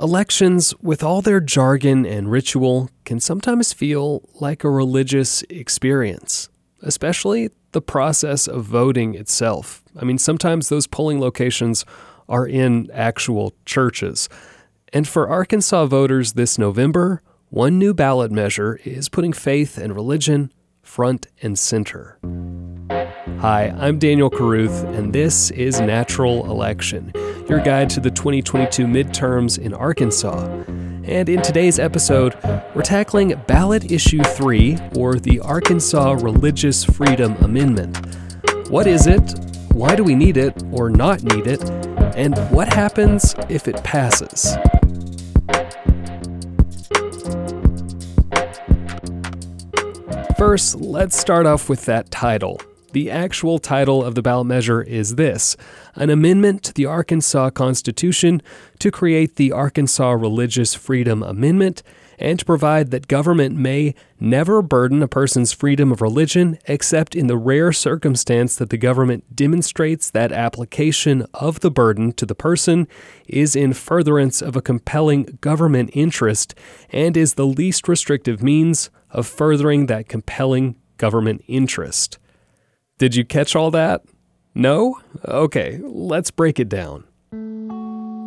Elections, with all their jargon and ritual, can sometimes feel like a religious experience, especially the process of voting itself. I mean, sometimes those polling locations are in actual churches. And for Arkansas voters this November, one new ballot measure is putting faith and religion front and center. Hi, I'm Daniel Caruth, and this is Natural Election, your guide to the 2022 midterms in Arkansas. And in today's episode, we're tackling Ballot Issue 3, or the Arkansas Religious Freedom Amendment. What is it? Why do we need it or not need it? And what happens if it passes? First, let's start off with that title the actual title of the ballot measure is this An Amendment to the Arkansas Constitution to create the Arkansas Religious Freedom Amendment and to provide that government may never burden a person's freedom of religion except in the rare circumstance that the government demonstrates that application of the burden to the person is in furtherance of a compelling government interest and is the least restrictive means of furthering that compelling government interest. Did you catch all that? No? Okay, let's break it down.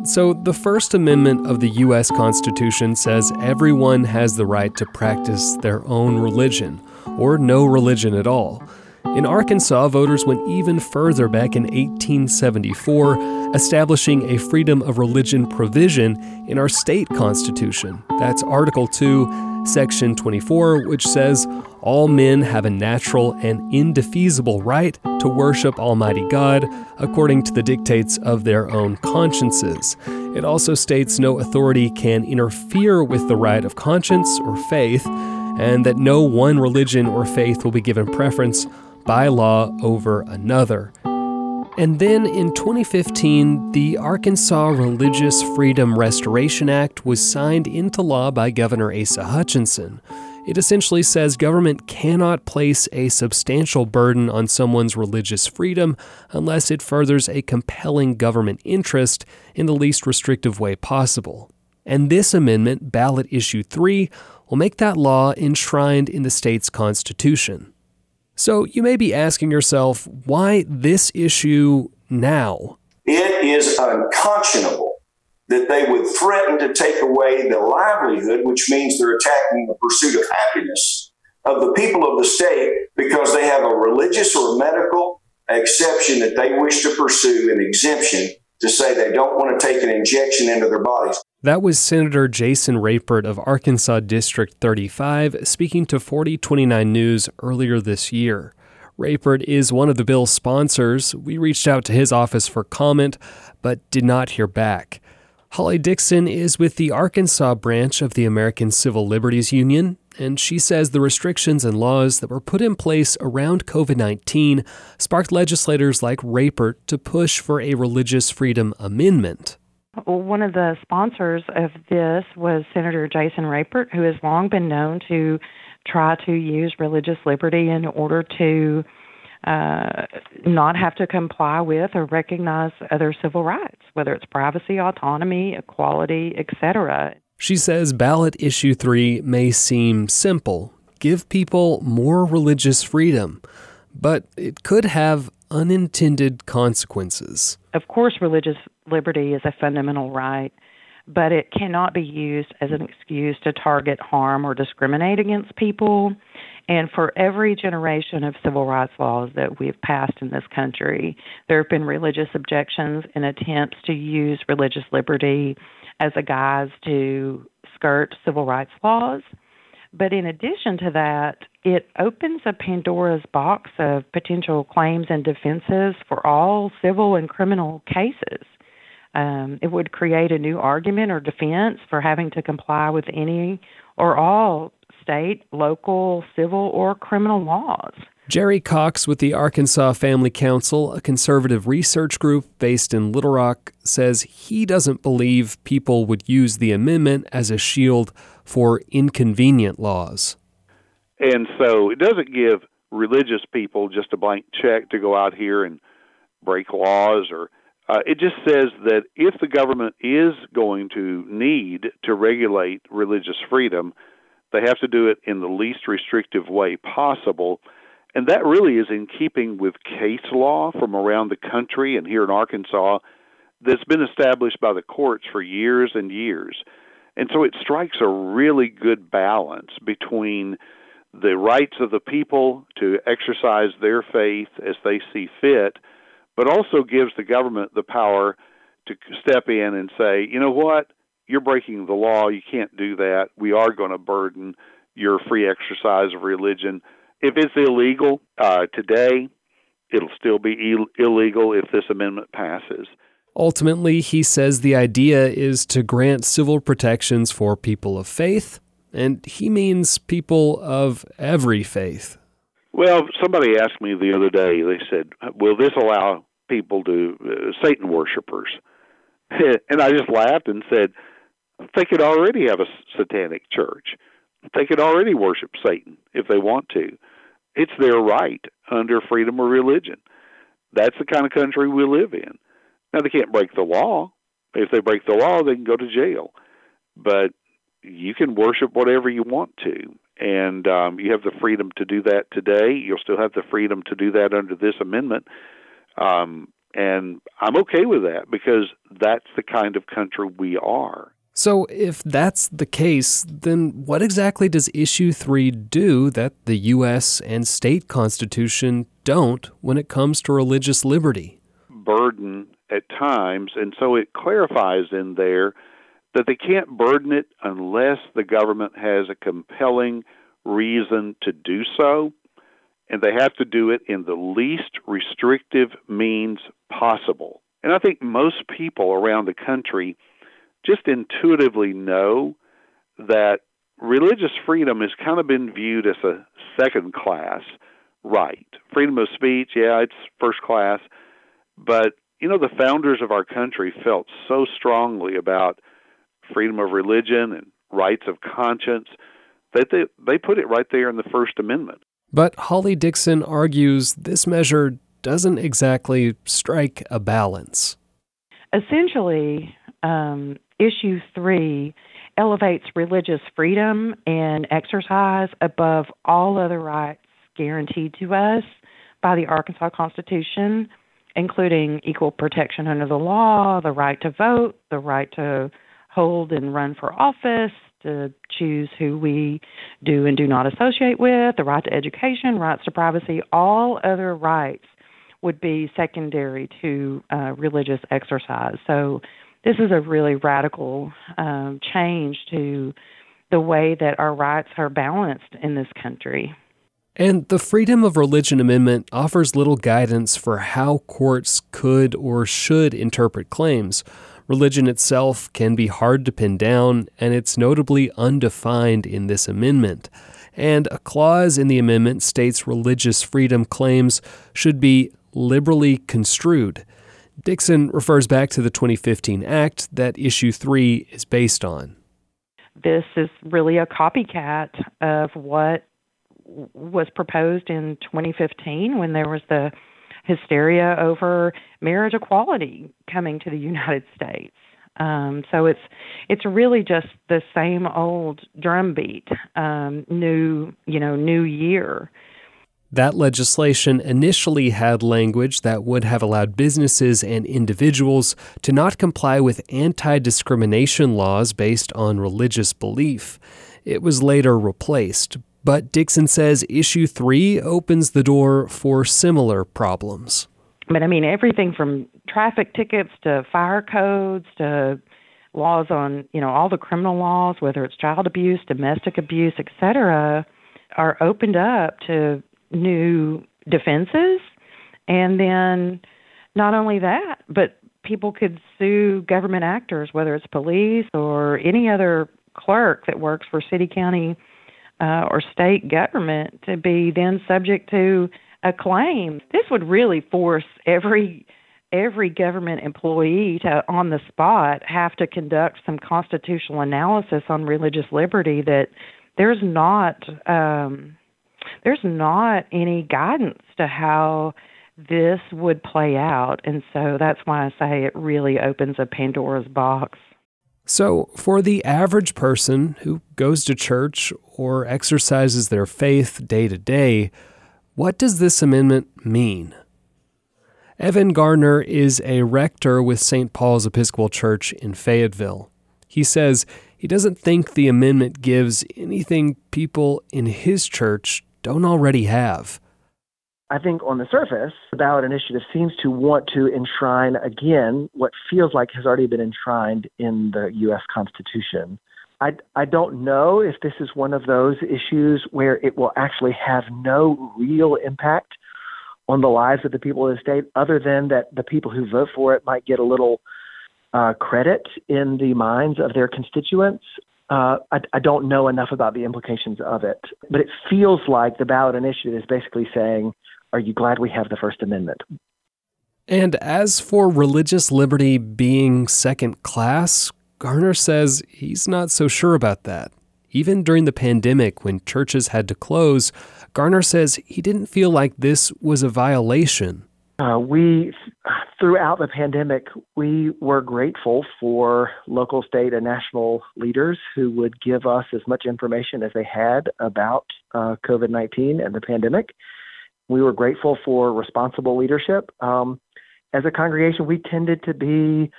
So, the First Amendment of the U.S. Constitution says everyone has the right to practice their own religion, or no religion at all. In Arkansas, voters went even further back in 1874, establishing a freedom of religion provision in our state constitution. That's Article 2, Section 24, which says all men have a natural and indefeasible right to worship Almighty God according to the dictates of their own consciences. It also states no authority can interfere with the right of conscience or faith, and that no one religion or faith will be given preference by law over another. And then in 2015, the Arkansas Religious Freedom Restoration Act was signed into law by Governor Asa Hutchinson. It essentially says government cannot place a substantial burden on someone's religious freedom unless it furthers a compelling government interest in the least restrictive way possible. And this amendment, Ballot Issue 3, will make that law enshrined in the state's constitution. So you may be asking yourself, why this issue now? It is unconscionable that they would threaten to take away the livelihood, which means they're attacking the pursuit of happiness of the people of the state because they have a religious or medical exception that they wish to pursue, an exemption to say they don't want to take an injection into their bodies. That was Senator Jason Rapert of Arkansas District 35 speaking to 4029 News earlier this year. Rapert is one of the bill's sponsors. We reached out to his office for comment, but did not hear back. Holly Dickson is with the Arkansas branch of the American Civil Liberties Union, and she says the restrictions and laws that were put in place around COVID 19 sparked legislators like Rapert to push for a religious freedom amendment. One of the sponsors of this was Senator Jason Rapert, who has long been known to try to use religious liberty in order to uh, not have to comply with or recognize other civil rights, whether it's privacy, autonomy, equality, etc. She says ballot issue 3 may seem simple give people more religious freedom, but it could have unintended consequences. Of course, religious liberty is a fundamental right, but it cannot be used as an excuse to target, harm, or discriminate against people. And for every generation of civil rights laws that we've passed in this country, there have been religious objections and attempts to use religious liberty as a guise to skirt civil rights laws. But in addition to that, it opens a Pandora's box of potential claims and defenses for all civil and criminal cases. Um, it would create a new argument or defense for having to comply with any or all state, local, civil, or criminal laws. Jerry Cox with the Arkansas Family Council, a conservative research group based in Little Rock, says he doesn't believe people would use the amendment as a shield for inconvenient laws. And so it doesn't give religious people just a blank check to go out here and break laws or Uh, it just says that if the government is going to need to regulate religious freedom, they have to do it in the least restrictive way possible. And that really is in keeping with case law from around the country and here in Arkansas that's been established by the courts for years and years. And so it strikes a really good balance between the rights of the people to exercise their faith as they see fit, but also gives the government the power to step in and say, you know what, you're breaking the law, you can't do that. We are going to burden your free exercise of religion. If it's illegal uh, today, it'll still be Ill- illegal if this amendment passes. Ultimately, he says the idea is to grant civil protections for people of faith, and he means people of every faith. Well, somebody asked me the other day, they said, Will this allow people to, uh, Satan worshipers? and I just laughed and said, They could already have a satanic church. They could already worship Satan if they want to. It's their right under freedom of religion. That's the kind of country we live in. Now they can't break the law. If they break the law, they can go to jail. But you can worship whatever you want to, and um, you have the freedom to do that today. You'll still have the freedom to do that under this amendment. Um, and I'm okay with that because that's the kind of country we are. So, if that's the case, then what exactly does Issue 3 do that the U.S. and state constitution don't when it comes to religious liberty? Burden at times, and so it clarifies in there that they can't burden it unless the government has a compelling reason to do so, and they have to do it in the least restrictive means possible. And I think most people around the country just intuitively know that religious freedom has kind of been viewed as a second class right. Freedom of speech, yeah, it's first class, but you know, the founders of our country felt so strongly about freedom of religion and rights of conscience that they, they put it right there in the First Amendment. But Holly Dickson argues this measure doesn't exactly strike a balance. Essentially, um, issue three elevates religious freedom and exercise above all other rights guaranteed to us by the Arkansas Constitution including equal protection under the law, the right to vote, the right to hold and run for office, to choose who we do and do not associate with, the right to education, rights to privacy, all other rights would be secondary to uh, religious exercise. So, this is a really radical um, change to the way that our rights are balanced in this country. And the Freedom of Religion Amendment offers little guidance for how courts could or should interpret claims. Religion itself can be hard to pin down, and it's notably undefined in this amendment. And a clause in the amendment states religious freedom claims should be liberally construed. Dickson refers back to the 2015 Act that Issue 3 is based on. This is really a copycat of what was proposed in 2015 when there was the hysteria over marriage equality coming to the United States. Um, so it's it's really just the same old drumbeat, um, new you know new year. That legislation initially had language that would have allowed businesses and individuals to not comply with anti discrimination laws based on religious belief. It was later replaced but Dickson says issue three opens the door for similar problems. But I mean, everything from traffic tickets to fire codes to laws on, you know, all the criminal laws, whether it's child abuse, domestic abuse, etc., are opened up to new defenses. And then not only that, but people could sue government actors, whether it's police or any other clerk that works for city, county, uh, or state government to be then subject to a claim. This would really force every every government employee to on the spot have to conduct some constitutional analysis on religious liberty that there's not um, there's not any guidance to how this would play out. And so that's why I say it really opens a Pandora's box. So, for the average person who goes to church or exercises their faith day to day, what does this amendment mean? Evan Garner is a rector with St. Paul's Episcopal Church in Fayetteville. He says he doesn't think the amendment gives anything people in his church don't already have. I think on the surface, the ballot initiative seems to want to enshrine again what feels like has already been enshrined in the U.S. Constitution. I, I don't know if this is one of those issues where it will actually have no real impact on the lives of the people of the state, other than that the people who vote for it might get a little uh, credit in the minds of their constituents. Uh, I, I don't know enough about the implications of it, but it feels like the ballot initiative is basically saying are you glad we have the First Amendment? And as for religious liberty being second class, Garner says he's not so sure about that. Even during the pandemic, when churches had to close, Garner says he didn't feel like this was a violation. Uh, we, throughout the pandemic, we were grateful for local, state, and national leaders who would give us as much information as they had about uh, COVID 19 and the pandemic. We were grateful for responsible leadership. Um, as a congregation, we tended to be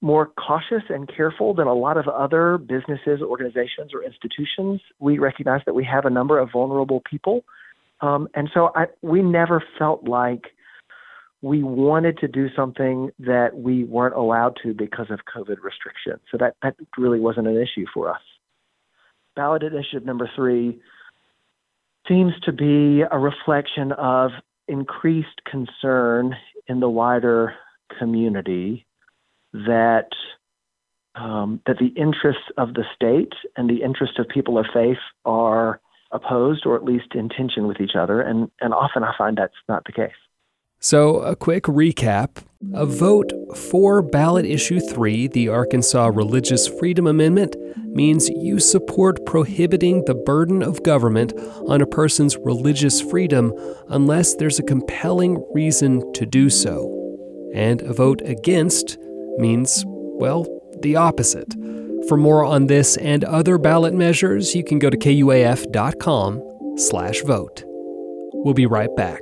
more cautious and careful than a lot of other businesses, organizations, or institutions. We recognize that we have a number of vulnerable people. Um, and so I, we never felt like we wanted to do something that we weren't allowed to because of COVID restrictions. So that, that really wasn't an issue for us. Ballot initiative number three seems to be a reflection of increased concern in the wider community that um, that the interests of the state and the interests of people of faith are opposed or at least in tension with each other, and and often I find that's not the case. So, a quick recap a vote for ballot issue 3, the Arkansas Religious Freedom Amendment, means you support prohibiting the burden of government on a person's religious freedom unless there's a compelling reason to do so. And a vote against means, well, the opposite. For more on this and other ballot measures, you can go to kuaf.com/vote. We'll be right back.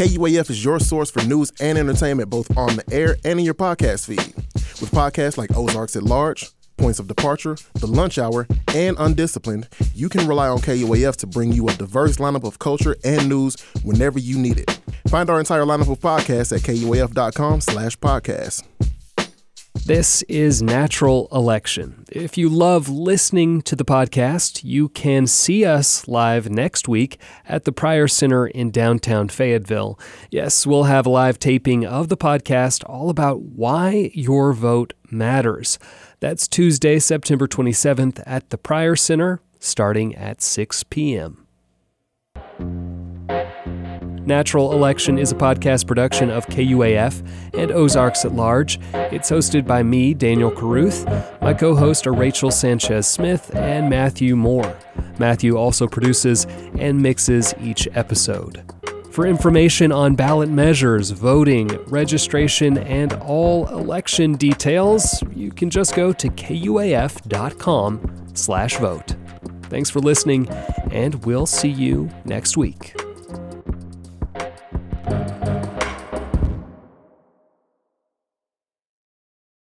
KUAF is your source for news and entertainment both on the air and in your podcast feed. With podcasts like Ozarks at Large, Points of Departure, The Lunch Hour, and Undisciplined, you can rely on KUAF to bring you a diverse lineup of culture and news whenever you need it. Find our entire lineup of podcasts at kuaf.com slash podcast. This is Natural Election. If you love listening to the podcast, you can see us live next week at the Pryor Center in downtown Fayetteville. Yes, we'll have live taping of the podcast all about why your vote matters. That's Tuesday, September 27th at the Pryor Center, starting at 6 p.m. Natural Election is a podcast production of KUAF and Ozarks at Large. It's hosted by me, Daniel Caruth. My co hosts are Rachel Sanchez Smith and Matthew Moore. Matthew also produces and mixes each episode. For information on ballot measures, voting, registration, and all election details, you can just go to kuaf.com/vote. Thanks for listening, and we'll see you next week.